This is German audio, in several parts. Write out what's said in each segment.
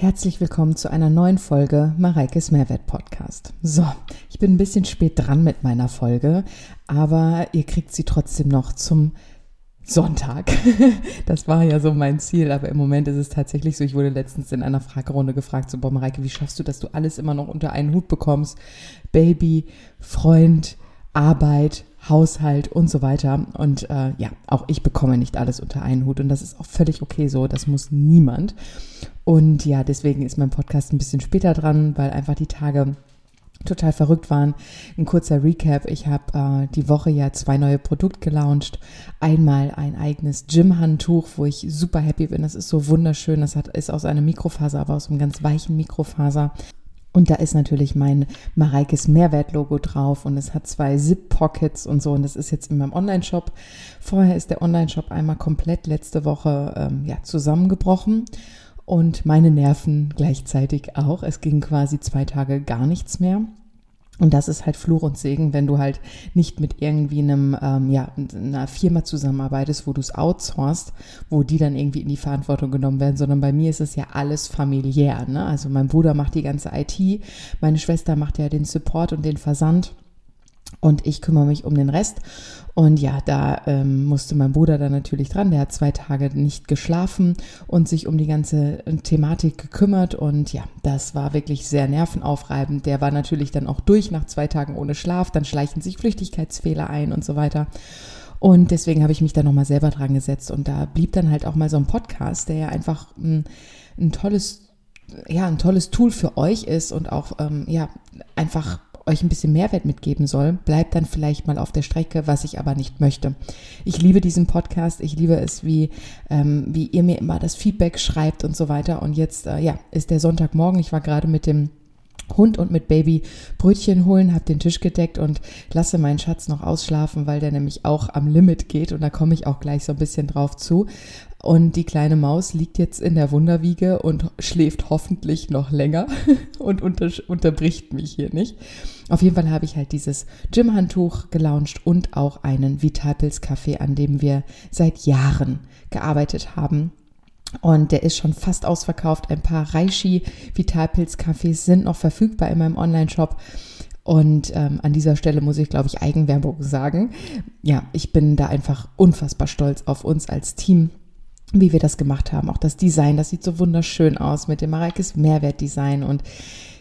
Herzlich willkommen zu einer neuen Folge Mareikes Mehrwert Podcast. So, ich bin ein bisschen spät dran mit meiner Folge, aber ihr kriegt sie trotzdem noch zum Sonntag. Das war ja so mein Ziel, aber im Moment ist es tatsächlich so. Ich wurde letztens in einer Fragerunde gefragt, so, boah, Mareike, wie schaffst du, dass du alles immer noch unter einen Hut bekommst? Baby, Freund, Arbeit, Haushalt und so weiter. Und äh, ja, auch ich bekomme nicht alles unter einen Hut und das ist auch völlig okay so. Das muss niemand. Und ja, deswegen ist mein Podcast ein bisschen später dran, weil einfach die Tage total verrückt waren. Ein kurzer Recap. Ich habe äh, die Woche ja zwei neue Produkte gelauncht. Einmal ein eigenes Gym-Handtuch, wo ich super happy bin. Das ist so wunderschön. Das hat, ist aus einer Mikrofaser, aber aus einem ganz weichen Mikrofaser. Und da ist natürlich mein Mareikes Mehrwert-Logo drauf und es hat zwei Zip-Pockets und so. Und das ist jetzt in meinem Online-Shop. Vorher ist der Online-Shop einmal komplett letzte Woche ähm, ja, zusammengebrochen und meine Nerven gleichzeitig auch. Es ging quasi zwei Tage gar nichts mehr. Und das ist halt Fluch und Segen, wenn du halt nicht mit irgendwie einem, ähm, ja, einer Firma zusammenarbeitest, wo du es outsourcest, wo die dann irgendwie in die Verantwortung genommen werden, sondern bei mir ist es ja alles familiär. Ne? Also mein Bruder macht die ganze IT, meine Schwester macht ja den Support und den Versand. Und ich kümmere mich um den Rest. Und ja, da ähm, musste mein Bruder dann natürlich dran. Der hat zwei Tage nicht geschlafen und sich um die ganze äh, Thematik gekümmert. Und ja, das war wirklich sehr nervenaufreibend. Der war natürlich dann auch durch nach zwei Tagen ohne Schlaf. Dann schleichen sich Flüchtigkeitsfehler ein und so weiter. Und deswegen habe ich mich da nochmal selber dran gesetzt. Und da blieb dann halt auch mal so ein Podcast, der ja einfach ein, ein tolles ja, ein tolles Tool für euch ist und auch ähm, ja einfach euch ein bisschen Mehrwert mitgeben soll, bleibt dann vielleicht mal auf der Strecke, was ich aber nicht möchte. Ich liebe diesen Podcast, ich liebe es, wie, ähm, wie ihr mir immer das Feedback schreibt und so weiter. Und jetzt, äh, ja, ist der Sonntagmorgen. Ich war gerade mit dem Hund und mit Baby Brötchen holen, habe den Tisch gedeckt und lasse meinen Schatz noch ausschlafen, weil der nämlich auch am Limit geht und da komme ich auch gleich so ein bisschen drauf zu. Und die kleine Maus liegt jetzt in der Wunderwiege und schläft hoffentlich noch länger und unter, unterbricht mich hier nicht. Auf jeden Fall habe ich halt dieses Gym-Handtuch gelauncht und auch einen Vitalpilz-Kaffee, an dem wir seit Jahren gearbeitet haben. Und der ist schon fast ausverkauft. Ein paar Reishi Vitalpilz-Kaffees sind noch verfügbar in meinem Online-Shop. Und ähm, an dieser Stelle muss ich, glaube ich, Eigenwerbung sagen. Ja, ich bin da einfach unfassbar stolz auf uns als Team wie wir das gemacht haben. Auch das Design, das sieht so wunderschön aus mit dem Mareikes Mehrwertdesign und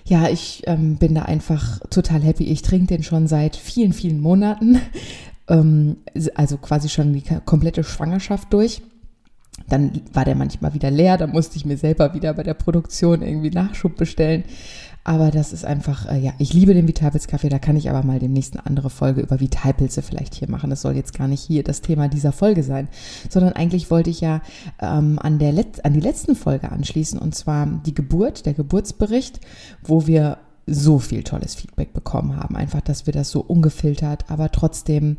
ja, ich ähm, bin da einfach total happy. Ich trinke den schon seit vielen, vielen Monaten, ähm, also quasi schon die komplette Schwangerschaft durch. Dann war der manchmal wieder leer, da musste ich mir selber wieder bei der Produktion irgendwie Nachschub bestellen. Aber das ist einfach, äh, ja, ich liebe den Vitalpilz-Kaffee. Da kann ich aber mal demnächst eine andere Folge über Vitalpilze vielleicht hier machen. Das soll jetzt gar nicht hier das Thema dieser Folge sein, sondern eigentlich wollte ich ja ähm, an, der Let an die letzten Folge anschließen und zwar die Geburt, der Geburtsbericht, wo wir so viel tolles Feedback bekommen haben. Einfach, dass wir das so ungefiltert, aber trotzdem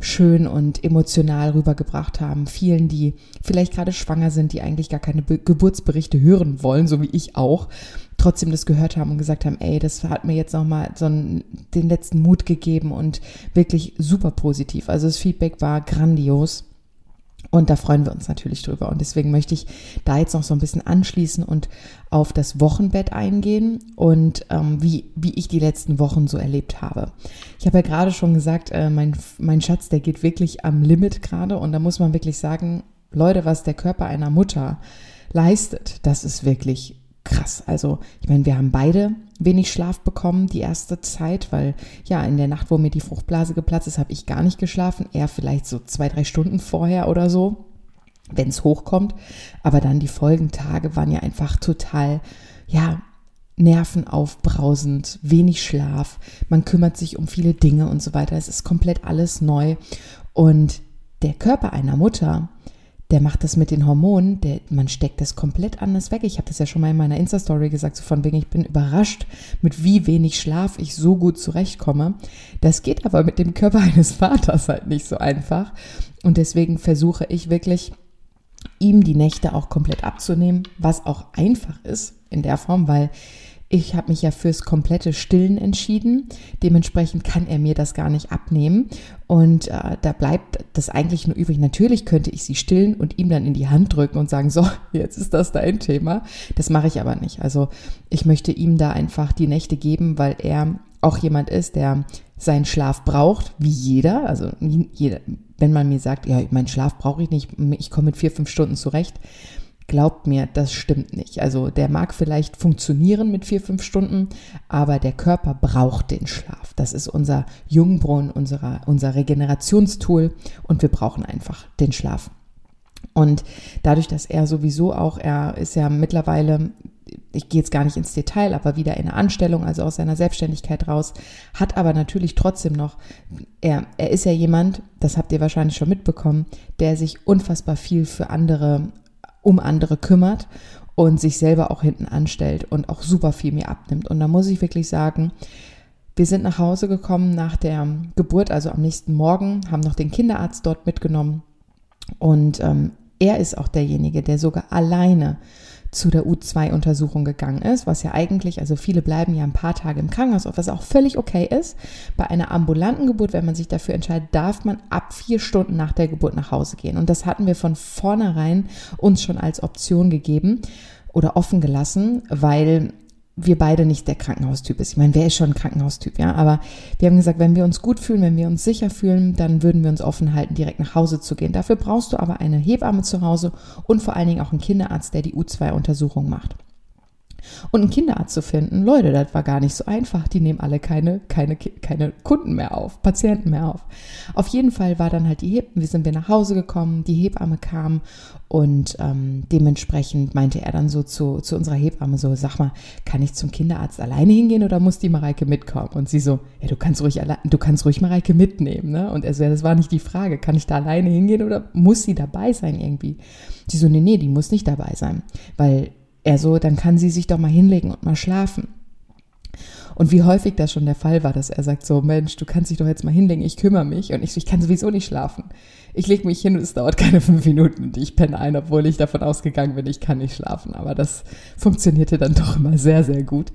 schön und emotional rübergebracht haben. Vielen, die vielleicht gerade schwanger sind, die eigentlich gar keine Be Geburtsberichte hören wollen, so wie ich auch, trotzdem das gehört haben und gesagt haben, ey, das hat mir jetzt nochmal so einen, den letzten Mut gegeben und wirklich super positiv. Also das Feedback war grandios. Und da freuen wir uns natürlich drüber. Und deswegen möchte ich da jetzt noch so ein bisschen anschließen und auf das Wochenbett eingehen und ähm, wie, wie ich die letzten Wochen so erlebt habe. Ich habe ja gerade schon gesagt, äh, mein, mein Schatz, der geht wirklich am Limit gerade. Und da muss man wirklich sagen, Leute, was der Körper einer Mutter leistet, das ist wirklich krass. Also, ich meine, wir haben beide wenig Schlaf bekommen die erste Zeit, weil ja, in der Nacht, wo mir die Fruchtblase geplatzt ist, habe ich gar nicht geschlafen. Er vielleicht so zwei, drei Stunden vorher oder so, wenn es hochkommt. Aber dann die Folgentage waren ja einfach total, ja, nervenaufbrausend, wenig Schlaf, man kümmert sich um viele Dinge und so weiter. Es ist komplett alles neu. Und der Körper einer Mutter, der macht das mit den Hormonen, der, man steckt das komplett anders weg. Ich habe das ja schon mal in meiner Insta-Story gesagt, so von wegen, ich bin überrascht, mit wie wenig Schlaf ich so gut zurechtkomme. Das geht aber mit dem Körper eines Vaters halt nicht so einfach. Und deswegen versuche ich wirklich, ihm die Nächte auch komplett abzunehmen, was auch einfach ist in der Form, weil Ich habe mich ja fürs komplette Stillen entschieden. Dementsprechend kann er mir das gar nicht abnehmen. Und äh, da bleibt das eigentlich nur übrig. Natürlich könnte ich sie stillen und ihm dann in die Hand drücken und sagen, so, jetzt ist das dein Thema. Das mache ich aber nicht. Also ich möchte ihm da einfach die Nächte geben, weil er auch jemand ist, der seinen Schlaf braucht, wie jeder. Also jeder, wenn man mir sagt, ja, meinen Schlaf brauche ich nicht, ich komme mit vier, fünf Stunden zurecht, glaubt mir, das stimmt nicht. Also der mag vielleicht funktionieren mit vier, fünf Stunden, aber der Körper braucht den Schlaf. Das ist unser Jungbrunnen, unserer, unser Regenerationstool und wir brauchen einfach den Schlaf. Und dadurch, dass er sowieso auch, er ist ja mittlerweile ich gehe jetzt gar nicht ins Detail, aber wieder in eine Anstellung, also aus seiner Selbstständigkeit raus, hat aber natürlich trotzdem noch, er, er ist ja jemand, das habt ihr wahrscheinlich schon mitbekommen, der sich unfassbar viel für andere, um andere kümmert und sich selber auch hinten anstellt und auch super viel mir abnimmt. Und da muss ich wirklich sagen, wir sind nach Hause gekommen nach der Geburt, also am nächsten Morgen, haben noch den Kinderarzt dort mitgenommen und ähm, er ist auch derjenige, der sogar alleine zu der U2-Untersuchung gegangen ist, was ja eigentlich, also viele bleiben ja ein paar Tage im Krankenhaus, was auch völlig okay ist. Bei einer ambulanten Geburt, wenn man sich dafür entscheidet, darf man ab vier Stunden nach der Geburt nach Hause gehen. Und das hatten wir von vornherein uns schon als Option gegeben oder offen gelassen, weil wir beide nicht der Krankenhaustyp ist. Ich meine, wer ist schon ein Krankenhaustyp, ja? Aber wir haben gesagt, wenn wir uns gut fühlen, wenn wir uns sicher fühlen, dann würden wir uns offen halten, direkt nach Hause zu gehen. Dafür brauchst du aber eine Hebamme zu Hause und vor allen Dingen auch einen Kinderarzt, der die U2-Untersuchung macht. Und einen Kinderarzt zu finden, Leute, das war gar nicht so einfach. Die nehmen alle keine, keine, keine Kunden mehr auf, Patienten mehr auf. Auf jeden Fall war dann halt die Hebamme, wir sind wir nach Hause gekommen, die Hebamme kam und ähm, dementsprechend meinte er dann so zu, zu unserer Hebamme so, sag mal, kann ich zum Kinderarzt alleine hingehen oder muss die Mareike mitkommen? Und sie so, ja, du kannst ruhig allein, du kannst ruhig Mareike mitnehmen, ne? Und er so, ja, das war nicht die Frage, kann ich da alleine hingehen oder muss sie dabei sein irgendwie? Sie so, nee, nee, die muss nicht dabei sein, weil er so, dann kann sie sich doch mal hinlegen und mal schlafen. Und wie häufig das schon der Fall war, dass er sagt so, Mensch, du kannst dich doch jetzt mal hinlegen, ich kümmere mich. Und ich so, ich kann sowieso nicht schlafen. Ich lege mich hin und es dauert keine fünf Minuten und ich penne ein, obwohl ich davon ausgegangen bin, ich kann nicht schlafen. Aber das funktionierte dann doch immer sehr, sehr gut.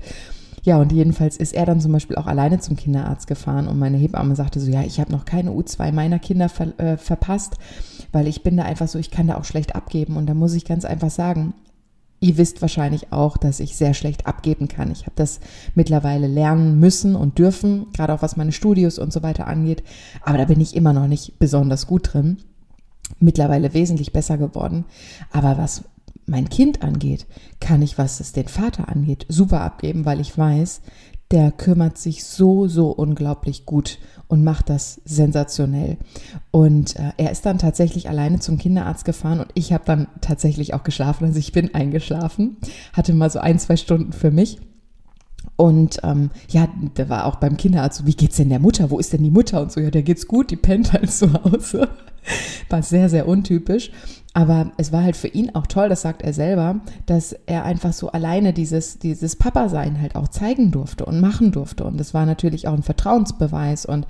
Ja, und jedenfalls ist er dann zum Beispiel auch alleine zum Kinderarzt gefahren und meine Hebamme sagte so, ja, ich habe noch keine U2 meiner Kinder ver äh, verpasst, weil ich bin da einfach so, ich kann da auch schlecht abgeben. Und da muss ich ganz einfach sagen, Ihr wisst wahrscheinlich auch, dass ich sehr schlecht abgeben kann. Ich habe das mittlerweile lernen müssen und dürfen, gerade auch was meine Studios und so weiter angeht. Aber da bin ich immer noch nicht besonders gut drin. Mittlerweile wesentlich besser geworden. Aber was mein Kind angeht, kann ich, was es den Vater angeht, super abgeben, weil ich weiß, der kümmert sich so, so unglaublich gut und macht das sensationell. Und äh, er ist dann tatsächlich alleine zum Kinderarzt gefahren und ich habe dann tatsächlich auch geschlafen. Also ich bin eingeschlafen, hatte mal so ein, zwei Stunden für mich. Und ähm, ja, der war auch beim Kinderarzt so, wie geht's denn der Mutter? Wo ist denn die Mutter? Und so, ja, der geht's gut, die pennt halt zu Hause. War sehr, sehr untypisch. Aber es war halt für ihn auch toll, das sagt er selber, dass er einfach so alleine dieses, dieses Papa-Sein halt auch zeigen durfte und machen durfte. Und das war natürlich auch ein Vertrauensbeweis. Und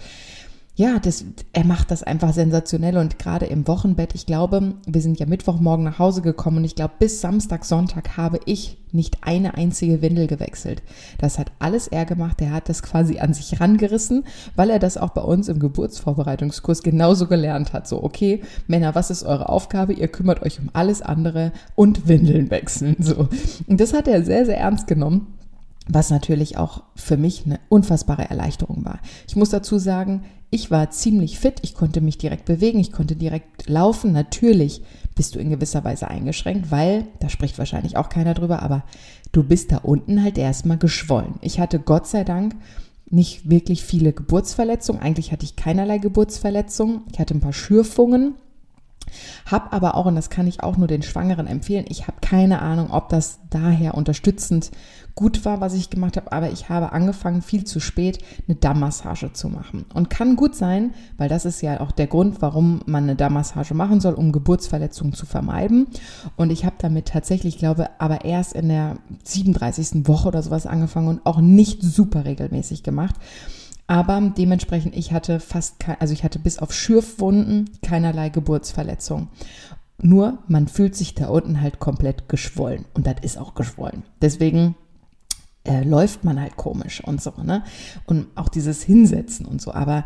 ja, das, er macht das einfach sensationell und gerade im Wochenbett, ich glaube, wir sind ja Mittwochmorgen nach Hause gekommen und ich glaube, bis Samstag, Sonntag habe ich nicht eine einzige Windel gewechselt. Das hat alles er gemacht, er hat das quasi an sich rangerissen, weil er das auch bei uns im Geburtsvorbereitungskurs genauso gelernt hat. So, okay, Männer, was ist eure Aufgabe? Ihr kümmert euch um alles andere und Windeln wechseln. So. Und das hat er sehr, sehr ernst genommen was natürlich auch für mich eine unfassbare Erleichterung war. Ich muss dazu sagen, ich war ziemlich fit, ich konnte mich direkt bewegen, ich konnte direkt laufen. Natürlich bist du in gewisser Weise eingeschränkt, weil, da spricht wahrscheinlich auch keiner drüber, aber du bist da unten halt erstmal geschwollen. Ich hatte Gott sei Dank nicht wirklich viele Geburtsverletzungen. Eigentlich hatte ich keinerlei Geburtsverletzungen. Ich hatte ein paar Schürfungen, hab aber auch, und das kann ich auch nur den Schwangeren empfehlen, ich habe keine Ahnung, ob das daher unterstützend gut war, was ich gemacht habe, aber ich habe angefangen, viel zu spät eine Dammmassage zu machen. Und kann gut sein, weil das ist ja auch der Grund, warum man eine Dammmassage machen soll, um Geburtsverletzungen zu vermeiden. Und ich habe damit tatsächlich, glaube aber erst in der 37. Woche oder sowas angefangen und auch nicht super regelmäßig gemacht. Aber dementsprechend, ich hatte fast, kein, also ich hatte bis auf Schürfwunden keinerlei Geburtsverletzung. Nur man fühlt sich da unten halt komplett geschwollen und das ist auch geschwollen. Deswegen äh, läuft man halt komisch und so, ne? Und auch dieses Hinsetzen und so. Aber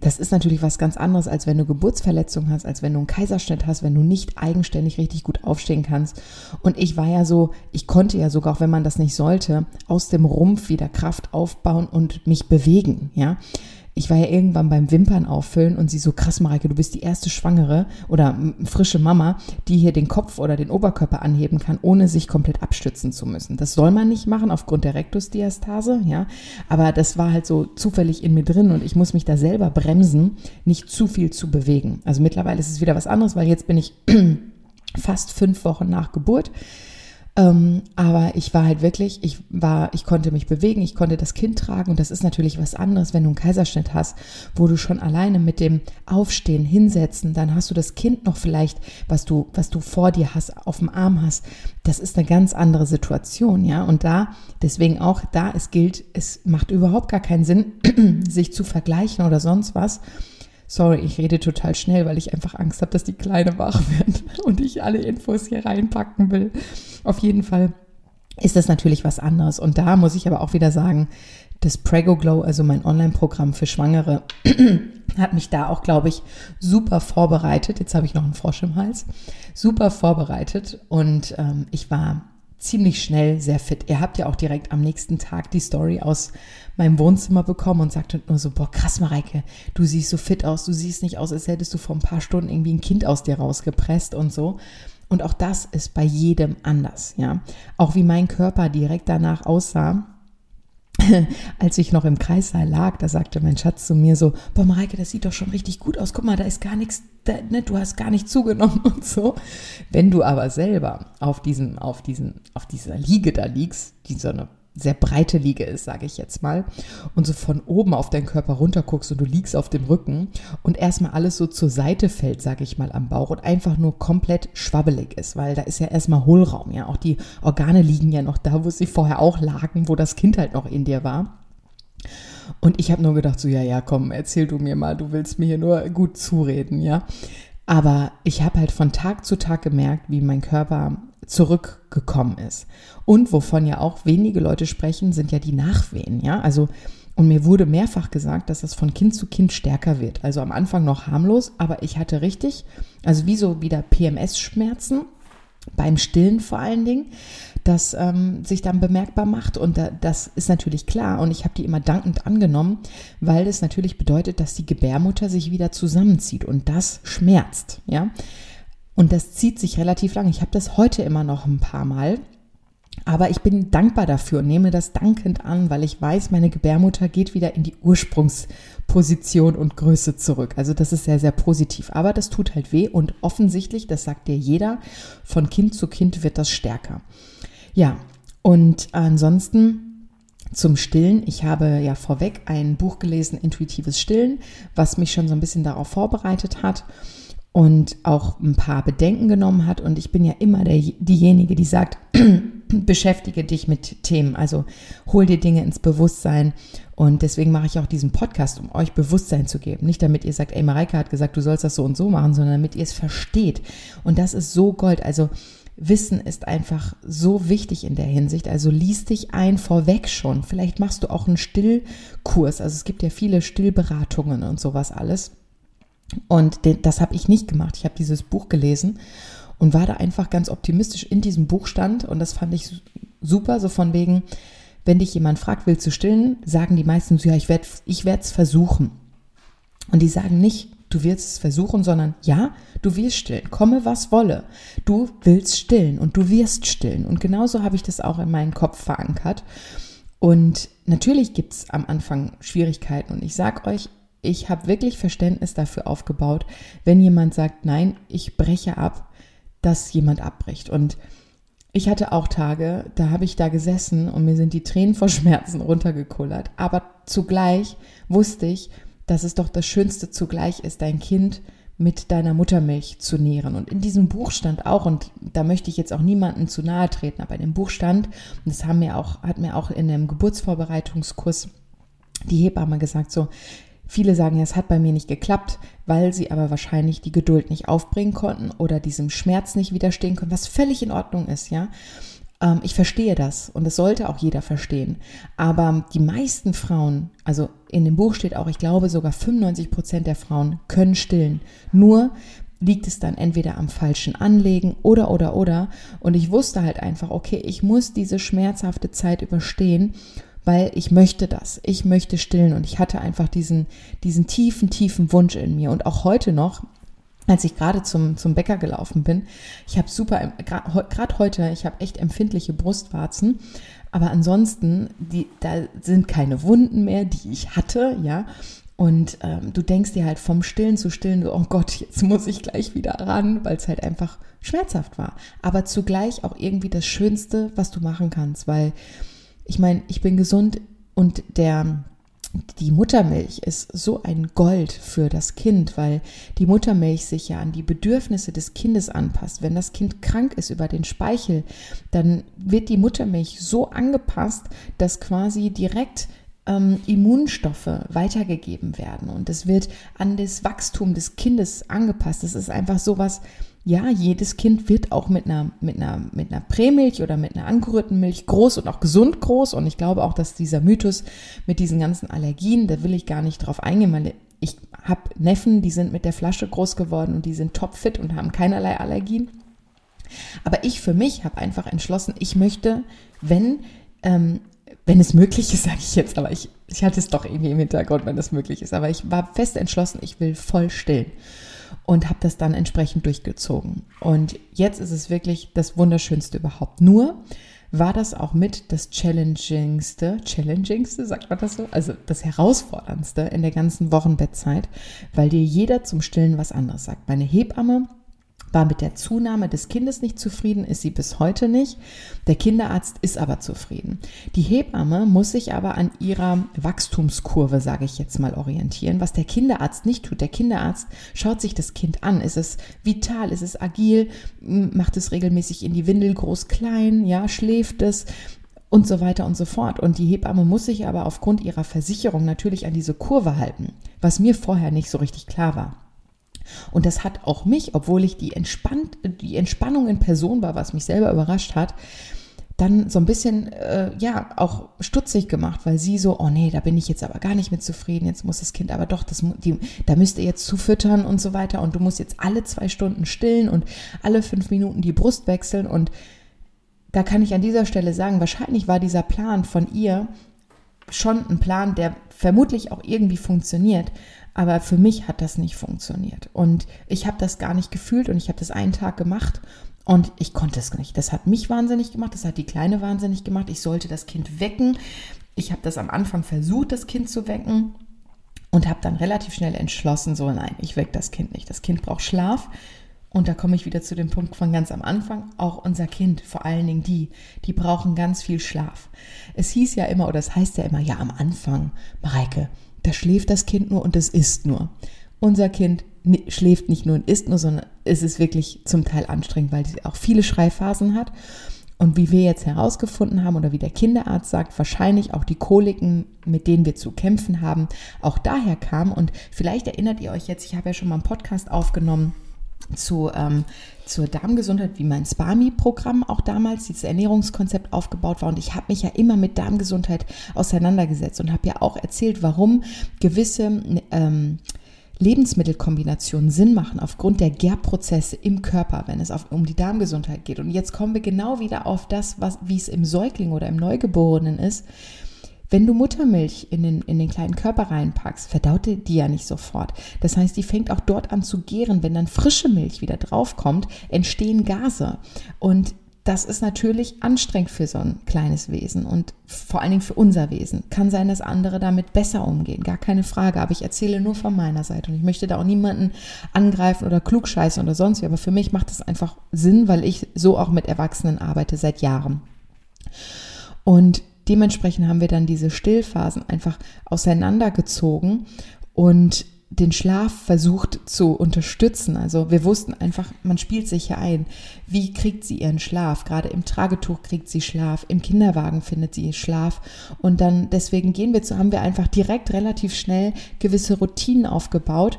das ist natürlich was ganz anderes, als wenn du Geburtsverletzungen hast, als wenn du einen Kaiserschnitt hast, wenn du nicht eigenständig richtig gut aufstehen kannst. Und ich war ja so, ich konnte ja sogar, auch wenn man das nicht sollte, aus dem Rumpf wieder Kraft aufbauen und mich bewegen, ja ich war ja irgendwann beim Wimpern auffüllen und sie so, krass, Mareike, du bist die erste Schwangere oder frische Mama, die hier den Kopf oder den Oberkörper anheben kann, ohne sich komplett abstützen zu müssen. Das soll man nicht machen aufgrund der Rektusdiastase, ja. Aber das war halt so zufällig in mir drin und ich muss mich da selber bremsen, nicht zu viel zu bewegen. Also mittlerweile ist es wieder was anderes, weil jetzt bin ich fast fünf Wochen nach Geburt. Ähm, aber ich war halt wirklich, ich war, ich konnte mich bewegen, ich konnte das Kind tragen und das ist natürlich was anderes, wenn du einen Kaiserschnitt hast, wo du schon alleine mit dem Aufstehen, Hinsetzen, dann hast du das Kind noch vielleicht, was du, was du vor dir hast, auf dem Arm hast. Das ist eine ganz andere Situation, ja. Und da, deswegen auch da, es gilt, es macht überhaupt gar keinen Sinn, sich zu vergleichen oder sonst was Sorry, ich rede total schnell, weil ich einfach Angst habe, dass die Kleine wach wird und ich alle Infos hier reinpacken will. Auf jeden Fall ist das natürlich was anderes. Und da muss ich aber auch wieder sagen, das Prego Glow, also mein Online-Programm für Schwangere, hat mich da auch, glaube ich, super vorbereitet. Jetzt habe ich noch einen Frosch im Hals. Super vorbereitet und ähm, ich war ziemlich schnell sehr fit. Ihr habt ja auch direkt am nächsten Tag die Story aus meinem Wohnzimmer bekommen und sagte nur so, boah, krass, Mareike, du siehst so fit aus, du siehst nicht aus, als hättest du vor ein paar Stunden irgendwie ein Kind aus dir rausgepresst und so. Und auch das ist bei jedem anders, ja. Auch wie mein Körper direkt danach aussah, als ich noch im Kreissaal lag, da sagte mein Schatz zu mir so, boah, Mareike, das sieht doch schon richtig gut aus. Guck mal, da ist gar nichts, da, ne, du hast gar nicht zugenommen und so. Wenn du aber selber auf diesem, auf diesen, auf dieser Liege da liegst, die so eine sehr breite Liege ist, sage ich jetzt mal, und so von oben auf deinen Körper runter guckst und du liegst auf dem Rücken und erstmal alles so zur Seite fällt, sage ich mal, am Bauch und einfach nur komplett schwabbelig ist, weil da ist ja erstmal Hohlraum, ja, auch die Organe liegen ja noch da, wo sie vorher auch lagen, wo das Kind halt noch in dir war. Und ich habe nur gedacht, so, ja, ja, komm, erzähl du mir mal, du willst mir hier nur gut zureden, ja. Aber ich habe halt von Tag zu Tag gemerkt, wie mein Körper zurückgekommen ist. Und wovon ja auch wenige Leute sprechen, sind ja die Nachwehen, ja. Also, und mir wurde mehrfach gesagt, dass das von Kind zu Kind stärker wird. Also am Anfang noch harmlos, aber ich hatte richtig, also wie so wieder PMS-Schmerzen, beim Stillen vor allen Dingen, das ähm, sich dann bemerkbar macht. Und da, das ist natürlich klar. Und ich habe die immer dankend angenommen, weil das natürlich bedeutet, dass die Gebärmutter sich wieder zusammenzieht. Und das schmerzt, ja. Und das zieht sich relativ lang. Ich habe das heute immer noch ein paar Mal. Aber ich bin dankbar dafür und nehme das dankend an, weil ich weiß, meine Gebärmutter geht wieder in die Ursprungsposition und Größe zurück. Also das ist sehr, sehr positiv. Aber das tut halt weh und offensichtlich, das sagt dir jeder, von Kind zu Kind wird das stärker. Ja, und ansonsten zum Stillen. Ich habe ja vorweg ein Buch gelesen, Intuitives Stillen, was mich schon so ein bisschen darauf vorbereitet hat und auch ein paar Bedenken genommen hat. Und ich bin ja immer der, diejenige, die sagt, beschäftige dich mit Themen, also hol dir Dinge ins Bewusstsein. Und deswegen mache ich auch diesen Podcast, um euch Bewusstsein zu geben. Nicht damit ihr sagt, ey, Mareike hat gesagt, du sollst das so und so machen, sondern damit ihr es versteht. Und das ist so Gold. Also Wissen ist einfach so wichtig in der Hinsicht. Also lies dich ein vorweg schon. Vielleicht machst du auch einen Stillkurs. Also es gibt ja viele Stillberatungen und sowas alles. Und das habe ich nicht gemacht. Ich habe dieses Buch gelesen und war da einfach ganz optimistisch in diesem Buch stand. Und das fand ich super, so von wegen, wenn dich jemand fragt, willst du stillen, sagen die meisten so, ja, ich werde ich es versuchen. Und die sagen nicht, du wirst es versuchen, sondern ja, du wirst stillen, komme was wolle. Du willst stillen und du wirst stillen. Und genauso habe ich das auch in meinen Kopf verankert. Und natürlich gibt es am Anfang Schwierigkeiten. Und ich sage euch, ich habe wirklich Verständnis dafür aufgebaut, wenn jemand sagt, nein, ich breche ab, dass jemand abbricht. Und ich hatte auch Tage, da habe ich da gesessen und mir sind die Tränen vor Schmerzen runtergekullert. Aber zugleich wusste ich, dass es doch das Schönste zugleich ist, dein Kind mit deiner Muttermilch zu nähren. Und in diesem Buch stand auch, und da möchte ich jetzt auch niemandem zu nahe treten, aber in dem Buch stand, und das haben mir auch, hat mir auch in einem Geburtsvorbereitungskurs die Hebamme gesagt, so, Viele sagen ja, es hat bei mir nicht geklappt, weil sie aber wahrscheinlich die Geduld nicht aufbringen konnten oder diesem Schmerz nicht widerstehen können, was völlig in Ordnung ist, ja. Ähm, ich verstehe das und das sollte auch jeder verstehen. Aber die meisten Frauen, also in dem Buch steht auch, ich glaube sogar 95 Prozent der Frauen können stillen. Nur liegt es dann entweder am falschen Anlegen oder, oder, oder. Und ich wusste halt einfach, okay, ich muss diese schmerzhafte Zeit überstehen, weil ich möchte das. Ich möchte stillen und ich hatte einfach diesen, diesen tiefen, tiefen Wunsch in mir. Und auch heute noch, als ich gerade zum, zum Bäcker gelaufen bin, ich habe super, gerade heute, ich habe echt empfindliche Brustwarzen, aber ansonsten, die, da sind keine Wunden mehr, die ich hatte, ja. Und ähm, du denkst dir halt vom Stillen zu Stillen, oh Gott, jetzt muss ich gleich wieder ran, weil es halt einfach schmerzhaft war. Aber zugleich auch irgendwie das Schönste, was du machen kannst, weil ich meine, ich bin gesund und der die Muttermilch ist so ein Gold für das Kind, weil die Muttermilch sich ja an die Bedürfnisse des Kindes anpasst. Wenn das Kind krank ist über den Speichel, dann wird die Muttermilch so angepasst, dass quasi direkt ähm, Immunstoffe weitergegeben werden und es wird an das Wachstum des Kindes angepasst. Das ist einfach sowas, ja, jedes Kind wird auch mit einer, mit einer, mit einer Prämilch oder mit einer angerührten Milch groß und auch gesund groß. Und ich glaube auch, dass dieser Mythos mit diesen ganzen Allergien, da will ich gar nicht drauf eingehen. Meine, ich habe Neffen, die sind mit der Flasche groß geworden und die sind topfit und haben keinerlei Allergien. Aber ich für mich habe einfach entschlossen, ich möchte, wenn ähm, wenn es möglich ist, sage ich jetzt, aber ich, ich hatte es doch irgendwie im Hintergrund, wenn es möglich ist. Aber ich war fest entschlossen, ich will voll stillen und habe das dann entsprechend durchgezogen. Und jetzt ist es wirklich das Wunderschönste überhaupt. Nur war das auch mit das challengingste, challengingste, sagt man das so? Also das herausforderndste in der ganzen Wochenbettzeit, weil dir jeder zum Stillen was anderes sagt. Meine Hebamme war mit der Zunahme des Kindes nicht zufrieden, ist sie bis heute nicht. Der Kinderarzt ist aber zufrieden. Die Hebamme muss sich aber an ihrer Wachstumskurve, sage ich jetzt mal, orientieren, was der Kinderarzt nicht tut. Der Kinderarzt schaut sich das Kind an. Ist es vital? Ist es agil? Macht es regelmäßig in die Windel groß klein? Ja, schläft es? und so weiter und so fort. Und die Hebamme muss sich aber aufgrund ihrer Versicherung natürlich an diese Kurve halten, was mir vorher nicht so richtig klar war. Und das hat auch mich, obwohl ich die, entspannt, die Entspannung in Person war, was mich selber überrascht hat, dann so ein bisschen, äh, ja, auch stutzig gemacht, weil sie so, oh nee, da bin ich jetzt aber gar nicht mit zufrieden, jetzt muss das Kind aber doch, das, die, da müsst ihr jetzt zufüttern und so weiter und du musst jetzt alle zwei Stunden stillen und alle fünf Minuten die Brust wechseln und da kann ich an dieser Stelle sagen, wahrscheinlich war dieser Plan von ihr schon ein Plan, der vermutlich auch irgendwie funktioniert, aber für mich hat das nicht funktioniert. Und ich habe das gar nicht gefühlt und ich habe das einen Tag gemacht und ich konnte es nicht. Das hat mich wahnsinnig gemacht, das hat die Kleine wahnsinnig gemacht. Ich sollte das Kind wecken. Ich habe das am Anfang versucht, das Kind zu wecken und habe dann relativ schnell entschlossen, so nein, ich wecke das Kind nicht. Das Kind braucht Schlaf. Und da komme ich wieder zu dem Punkt von ganz am Anfang. Auch unser Kind, vor allen Dingen die, die brauchen ganz viel Schlaf. Es hieß ja immer, oder es heißt ja immer, ja, am Anfang, Mareike, da schläft das Kind nur und es isst nur. Unser Kind schläft nicht nur und isst nur, sondern es ist wirklich zum Teil anstrengend, weil sie auch viele Schreiphasen hat. Und wie wir jetzt herausgefunden haben oder wie der Kinderarzt sagt, wahrscheinlich auch die Koliken, mit denen wir zu kämpfen haben, auch daher kam. Und vielleicht erinnert ihr euch jetzt, ich habe ja schon mal einen Podcast aufgenommen zu, ähm, zur Darmgesundheit, wie mein SPAMI-Programm auch damals, dieses Ernährungskonzept aufgebaut war. Und ich habe mich ja immer mit Darmgesundheit auseinandergesetzt und habe ja auch erzählt, warum gewisse ähm, Lebensmittelkombinationen Sinn machen aufgrund der Gärprozesse im Körper, wenn es auf, um die Darmgesundheit geht. Und jetzt kommen wir genau wieder auf das, was, wie es im Säugling oder im Neugeborenen ist. Wenn du Muttermilch in den, in den kleinen Körper reinpackst, verdaut die ja nicht sofort. Das heißt, die fängt auch dort an zu gären. Wenn dann frische Milch wieder draufkommt, entstehen Gase. Und das ist natürlich anstrengend für so ein kleines Wesen und vor allen Dingen für unser Wesen. Kann sein, dass andere damit besser umgehen, gar keine Frage. Aber ich erzähle nur von meiner Seite und ich möchte da auch niemanden angreifen oder klugscheißen oder sonst wie. Aber für mich macht das einfach Sinn, weil ich so auch mit Erwachsenen arbeite seit Jahren. Und dementsprechend haben wir dann diese Stillphasen einfach auseinandergezogen und den Schlaf versucht zu unterstützen. Also wir wussten einfach, man spielt sich ja ein. Wie kriegt sie ihren Schlaf? Gerade im Tragetuch kriegt sie Schlaf, im Kinderwagen findet sie Schlaf. Und dann deswegen gehen wir zu, haben wir einfach direkt relativ schnell gewisse Routinen aufgebaut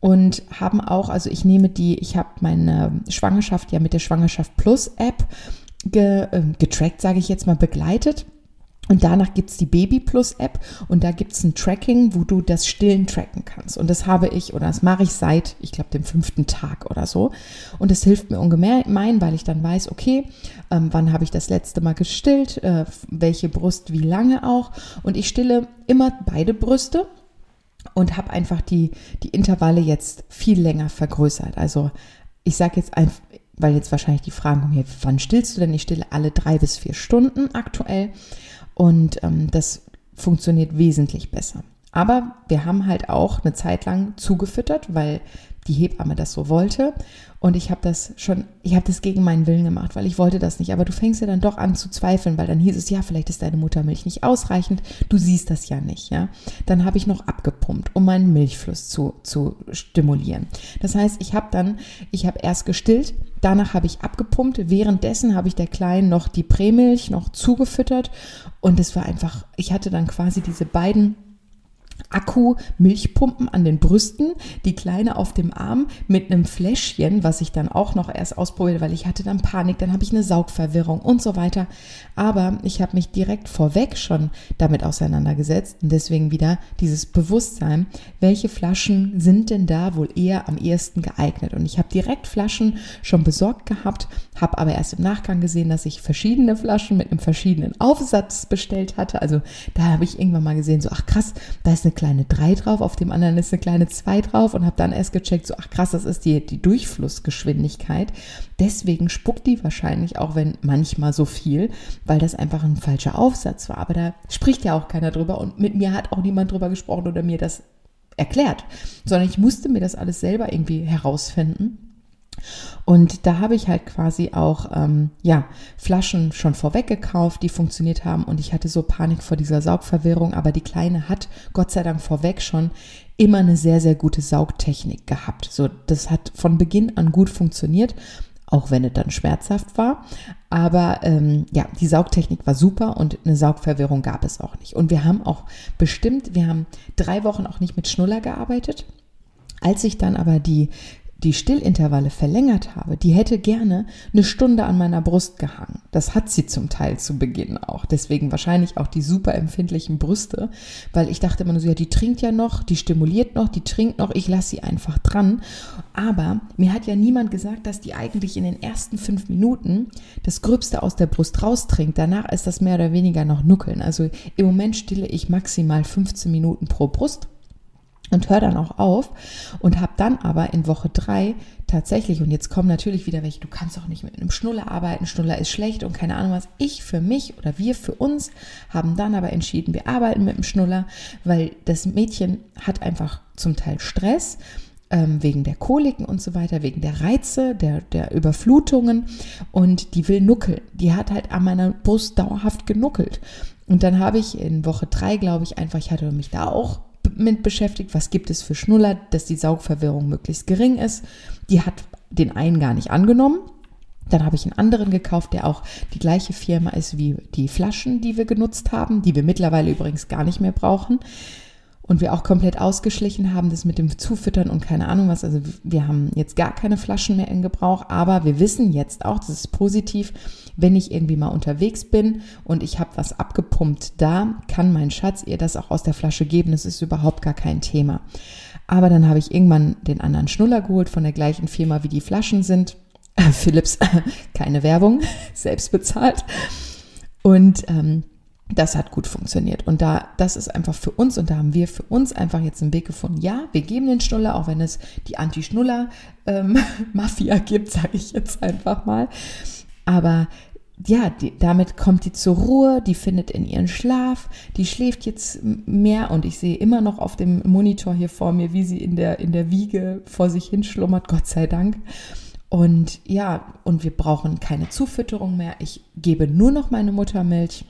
und haben auch, also ich nehme die, ich habe meine Schwangerschaft ja mit der Schwangerschaft Plus App äh, getrackt, sage ich jetzt mal, begleitet. Und danach gibt es die Baby Plus App und da gibt es ein Tracking, wo du das Stillen tracken kannst. Und das habe ich oder das mache ich seit, ich glaube, dem fünften Tag oder so. Und das hilft mir ungemein, weil ich dann weiß, okay, ähm, wann habe ich das letzte Mal gestillt, äh, welche Brust, wie lange auch. Und ich stille immer beide Brüste und habe einfach die, die Intervalle jetzt viel länger vergrößert. Also ich sage jetzt einfach, weil jetzt wahrscheinlich die Fragen kommen, hier, wann stillst du denn? Ich stille alle drei bis vier Stunden aktuell. Und ähm, das funktioniert wesentlich besser. Aber wir haben halt auch eine Zeit lang zugefüttert, weil die Hebamme das so wollte. Und ich habe das schon, ich habe das gegen meinen Willen gemacht, weil ich wollte das nicht. Aber du fängst ja dann doch an zu zweifeln, weil dann hieß es, ja, vielleicht ist deine Muttermilch nicht ausreichend. Du siehst das ja nicht, ja. Dann habe ich noch abgepumpt, um meinen Milchfluss zu, zu stimulieren. Das heißt, ich habe dann, ich habe erst gestillt, danach habe ich abgepumpt. Währenddessen habe ich der Kleinen noch die Prämilch noch zugefüttert. Und es war einfach, ich hatte dann quasi diese beiden Akku-Milchpumpen an den Brüsten, die Kleine auf dem Arm mit einem Fläschchen, was ich dann auch noch erst ausprobiert, weil ich hatte dann Panik, dann habe ich eine Saugverwirrung und so weiter. Aber ich habe mich direkt vorweg schon damit auseinandergesetzt und deswegen wieder dieses Bewusstsein, welche Flaschen sind denn da wohl eher am ehesten geeignet. Und ich habe direkt Flaschen schon besorgt gehabt, habe aber erst im Nachgang gesehen, dass ich verschiedene Flaschen mit einem verschiedenen Aufsatz bestellt hatte. Also da habe ich irgendwann mal gesehen, so ach krass, da ist eine kleine 3 drauf, auf dem anderen ist eine kleine 2 drauf und habe dann erst gecheckt, so ach krass, das ist die, die Durchflussgeschwindigkeit. Deswegen spuckt die wahrscheinlich auch, wenn manchmal so viel, weil das einfach ein falscher Aufsatz war. Aber da spricht ja auch keiner drüber und mit mir hat auch niemand drüber gesprochen oder mir das erklärt, sondern ich musste mir das alles selber irgendwie herausfinden. Und da habe ich halt quasi auch ähm, ja Flaschen schon vorweg gekauft, die funktioniert haben. Und ich hatte so Panik vor dieser Saugverwirrung. Aber die Kleine hat Gott sei Dank vorweg schon immer eine sehr sehr gute Saugtechnik gehabt. So, das hat von Beginn an gut funktioniert auch wenn es dann schmerzhaft war. Aber ähm, ja, die Saugtechnik war super und eine Saugverwirrung gab es auch nicht. Und wir haben auch bestimmt, wir haben drei Wochen auch nicht mit Schnuller gearbeitet. Als ich dann aber die die Stillintervalle verlängert habe, die hätte gerne eine Stunde an meiner Brust gehangen. Das hat sie zum Teil zu Beginn auch. Deswegen wahrscheinlich auch die super empfindlichen Brüste, weil ich dachte immer nur so, ja, die trinkt ja noch, die stimuliert noch, die trinkt noch, ich lasse sie einfach dran. Aber mir hat ja niemand gesagt, dass die eigentlich in den ersten fünf Minuten das Gröbste aus der Brust raustrinkt. Danach ist das mehr oder weniger noch Nuckeln. Also im Moment stille ich maximal 15 Minuten pro Brust und höre dann auch auf und habe dann aber in Woche drei tatsächlich, und jetzt kommen natürlich wieder welche, du kannst auch nicht mit einem Schnuller arbeiten, Schnuller ist schlecht und keine Ahnung was. Ich für mich oder wir für uns haben dann aber entschieden, wir arbeiten mit dem Schnuller, weil das Mädchen hat einfach zum Teil Stress ähm, wegen der Koliken und so weiter, wegen der Reize, der, der Überflutungen und die will nuckeln. Die hat halt an meiner Brust dauerhaft genuckelt. Und dann habe ich in Woche drei, glaube ich, einfach, ich hatte mich da auch mit beschäftigt, was gibt es für Schnuller, dass die Saugverwirrung möglichst gering ist. Die hat den einen gar nicht angenommen. Dann habe ich einen anderen gekauft, der auch die gleiche Firma ist wie die Flaschen, die wir genutzt haben, die wir mittlerweile übrigens gar nicht mehr brauchen und wir auch komplett ausgeschlichen haben, das mit dem Zufüttern und keine Ahnung was. Also wir haben jetzt gar keine Flaschen mehr in Gebrauch, aber wir wissen jetzt auch, das ist positiv, wenn ich irgendwie mal unterwegs bin und ich habe was abgepumpt da, kann mein Schatz ihr das auch aus der Flasche geben. Das ist überhaupt gar kein Thema. Aber dann habe ich irgendwann den anderen Schnuller geholt von der gleichen Firma, wie die Flaschen sind. Philips, keine Werbung, selbst bezahlt. Und ähm, das hat gut funktioniert. Und da, das ist einfach für uns und da haben wir für uns einfach jetzt einen Weg gefunden. Ja, wir geben den Schnuller, auch wenn es die Anti-Schnuller-Mafia ähm, gibt, sage ich jetzt einfach mal. Aber ja, die, damit kommt die zur Ruhe, die findet in ihren Schlaf, die schläft jetzt mehr und ich sehe immer noch auf dem Monitor hier vor mir, wie sie in der, in der Wiege vor sich hin schlummert, Gott sei Dank. Und ja, und wir brauchen keine Zufütterung mehr. Ich gebe nur noch meine Muttermilch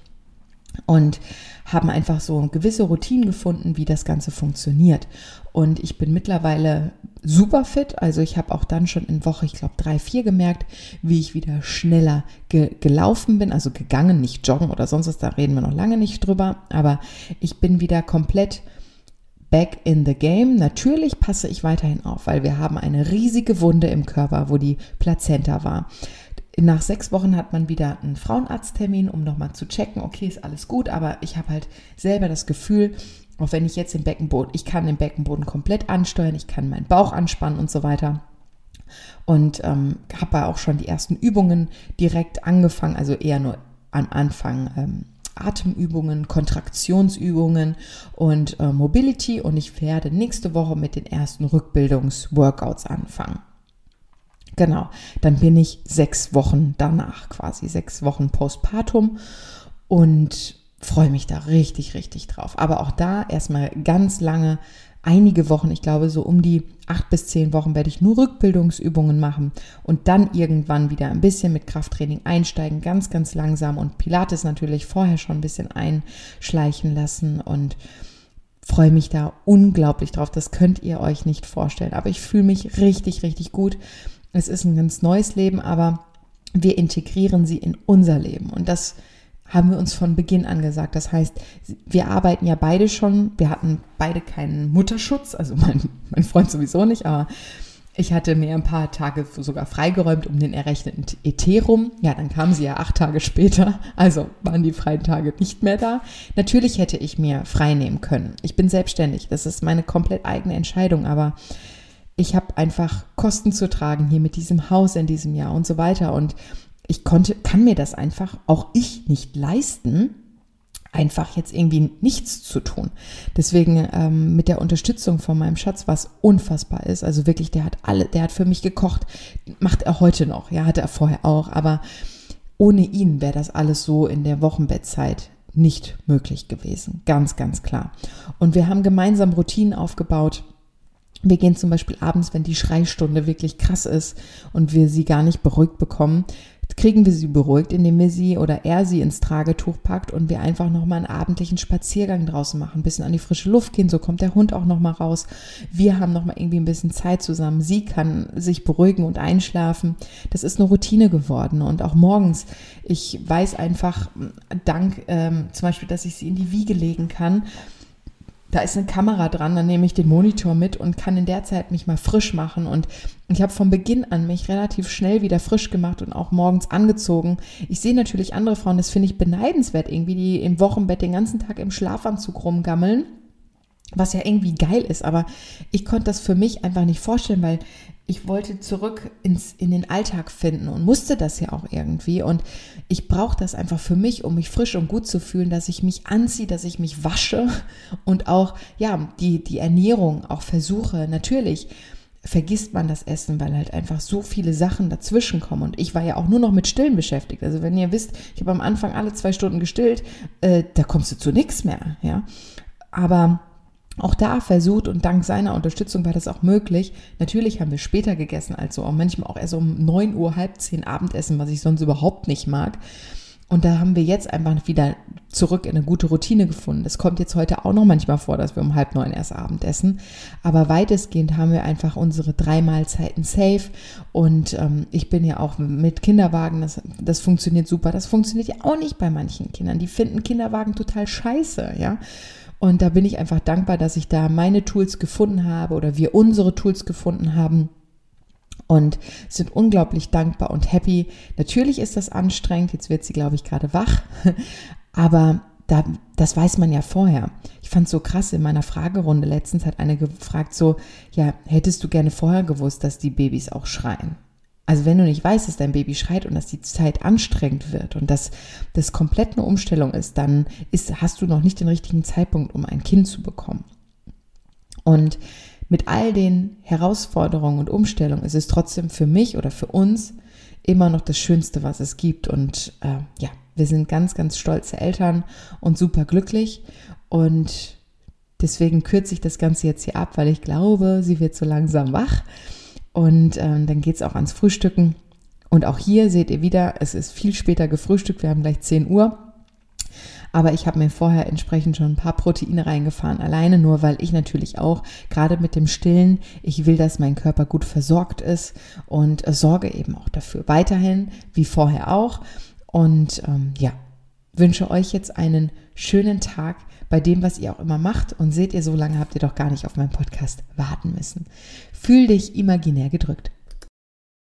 und haben einfach so gewisse Routinen gefunden, wie das Ganze funktioniert. Und ich bin mittlerweile super fit. Also ich habe auch dann schon in Woche, ich glaube, drei, vier gemerkt, wie ich wieder schneller ge gelaufen bin. Also gegangen, nicht joggen oder sonst was, da reden wir noch lange nicht drüber. Aber ich bin wieder komplett back in the game. Natürlich passe ich weiterhin auf, weil wir haben eine riesige Wunde im Körper, wo die Plazenta war nach sechs Wochen hat man wieder einen Frauenarzttermin, um nochmal zu checken, okay, ist alles gut, aber ich habe halt selber das Gefühl, auch wenn ich jetzt im Beckenboden, ich kann den Beckenboden komplett ansteuern, ich kann meinen Bauch anspannen und so weiter. Und ähm, habe auch schon die ersten Übungen direkt angefangen, also eher nur am Anfang ähm, Atemübungen, Kontraktionsübungen und äh, Mobility. Und ich werde nächste Woche mit den ersten Rückbildungsworkouts anfangen. Genau, dann bin ich sechs Wochen danach, quasi sechs Wochen postpartum und freue mich da richtig, richtig drauf. Aber auch da erstmal ganz lange, einige Wochen, ich glaube so um die acht bis zehn Wochen werde ich nur Rückbildungsübungen machen und dann irgendwann wieder ein bisschen mit Krafttraining einsteigen, ganz, ganz langsam und Pilates natürlich vorher schon ein bisschen einschleichen lassen und freue mich da unglaublich drauf. Das könnt ihr euch nicht vorstellen. Aber ich fühle mich richtig, richtig gut. Es ist ein ganz neues Leben, aber wir integrieren sie in unser Leben. Und das haben wir uns von Beginn an gesagt. Das heißt, wir arbeiten ja beide schon, wir hatten beide keinen Mutterschutz, also mein, mein Freund sowieso nicht, aber ich hatte mir ein paar Tage sogar freigeräumt um den errechneten ET rum. Ja, dann kam sie ja acht Tage später, also waren die freien Tage nicht mehr da. Natürlich hätte ich mir frei nehmen können. Ich bin selbstständig, das ist meine komplett eigene Entscheidung, aber ich habe einfach Kosten zu tragen hier mit diesem Haus in diesem Jahr und so weiter. Und ich konnte, kann mir das einfach auch ich nicht leisten, einfach jetzt irgendwie nichts zu tun. Deswegen ähm, mit der Unterstützung von meinem Schatz, was unfassbar ist, also wirklich, der hat alle, der hat für mich gekocht, macht er heute noch, ja, hatte er vorher auch, aber ohne ihn wäre das alles so in der Wochenbettzeit nicht möglich gewesen, ganz, ganz klar. Und wir haben gemeinsam Routinen aufgebaut wir gehen zum Beispiel abends, wenn die Schreistunde wirklich krass ist und wir sie gar nicht beruhigt bekommen, kriegen wir sie beruhigt, indem wir sie oder er sie ins Tragetuch packt und wir einfach nochmal einen abendlichen Spaziergang draußen machen, ein bisschen an die frische Luft gehen, so kommt der Hund auch nochmal raus. Wir haben nochmal irgendwie ein bisschen Zeit zusammen. Sie kann sich beruhigen und einschlafen. Das ist eine Routine geworden und auch morgens. Ich weiß einfach, dank ähm, zum Beispiel, dass ich sie in die Wiege legen kann da ist eine Kamera dran, dann nehme ich den Monitor mit und kann in der Zeit mich mal frisch machen. Und ich habe von Beginn an mich relativ schnell wieder frisch gemacht und auch morgens angezogen. Ich sehe natürlich andere Frauen, das finde ich beneidenswert, irgendwie, die im Wochenbett den ganzen Tag im Schlafanzug rumgammeln was ja irgendwie geil ist, aber ich konnte das für mich einfach nicht vorstellen, weil ich wollte zurück ins, in den Alltag finden und musste das ja auch irgendwie. Und ich brauche das einfach für mich, um mich frisch und gut zu fühlen, dass ich mich anziehe, dass ich mich wasche und auch, ja, die, die Ernährung auch versuche. Natürlich vergisst man das Essen, weil halt einfach so viele Sachen dazwischen kommen. Und ich war ja auch nur noch mit Stillen beschäftigt. Also wenn ihr wisst, ich habe am Anfang alle zwei Stunden gestillt, äh, da kommst du zu nichts mehr, ja. Aber auch da versucht und dank seiner Unterstützung war das auch möglich. Natürlich haben wir später gegessen, also auch manchmal auch erst um 9 Uhr, halb zehn Abendessen, was ich sonst überhaupt nicht mag. Und da haben wir jetzt einfach wieder zurück in eine gute Routine gefunden. Es kommt jetzt heute auch noch manchmal vor, dass wir um halb neun erst Abend essen. Aber weitestgehend haben wir einfach unsere drei Mahlzeiten safe. Und ähm, ich bin ja auch mit Kinderwagen, das, das funktioniert super. Das funktioniert ja auch nicht bei manchen Kindern. Die finden Kinderwagen total scheiße, ja. Und da bin ich einfach dankbar, dass ich da meine Tools gefunden habe oder wir unsere Tools gefunden haben und sind unglaublich dankbar und happy. Natürlich ist das anstrengend, jetzt wird sie, glaube ich, gerade wach, aber da, das weiß man ja vorher. Ich fand es so krass, in meiner Fragerunde letztens hat eine gefragt, so, ja, hättest du gerne vorher gewusst, dass die Babys auch schreien? Also wenn du nicht weißt, dass dein Baby schreit und dass die Zeit anstrengend wird und dass das komplett eine Umstellung ist, dann ist, hast du noch nicht den richtigen Zeitpunkt, um ein Kind zu bekommen. Und mit all den Herausforderungen und Umstellungen ist es trotzdem für mich oder für uns immer noch das Schönste, was es gibt. Und äh, ja, wir sind ganz, ganz stolze Eltern und super glücklich. Und deswegen kürze ich das Ganze jetzt hier ab, weil ich glaube, sie wird so langsam wach. Und ähm, dann geht es auch ans Frühstücken. Und auch hier seht ihr wieder, es ist viel später gefrühstückt. Wir haben gleich 10 Uhr. Aber ich habe mir vorher entsprechend schon ein paar Proteine reingefahren, alleine nur, weil ich natürlich auch, gerade mit dem Stillen, ich will, dass mein Körper gut versorgt ist und äh, sorge eben auch dafür. Weiterhin, wie vorher auch. Und ähm, ja, wünsche euch jetzt einen schönen Tag bei dem, was ihr auch immer macht. Und seht ihr, so lange habt ihr doch gar nicht auf meinen Podcast warten müssen. Fühl dich imaginär gedrückt.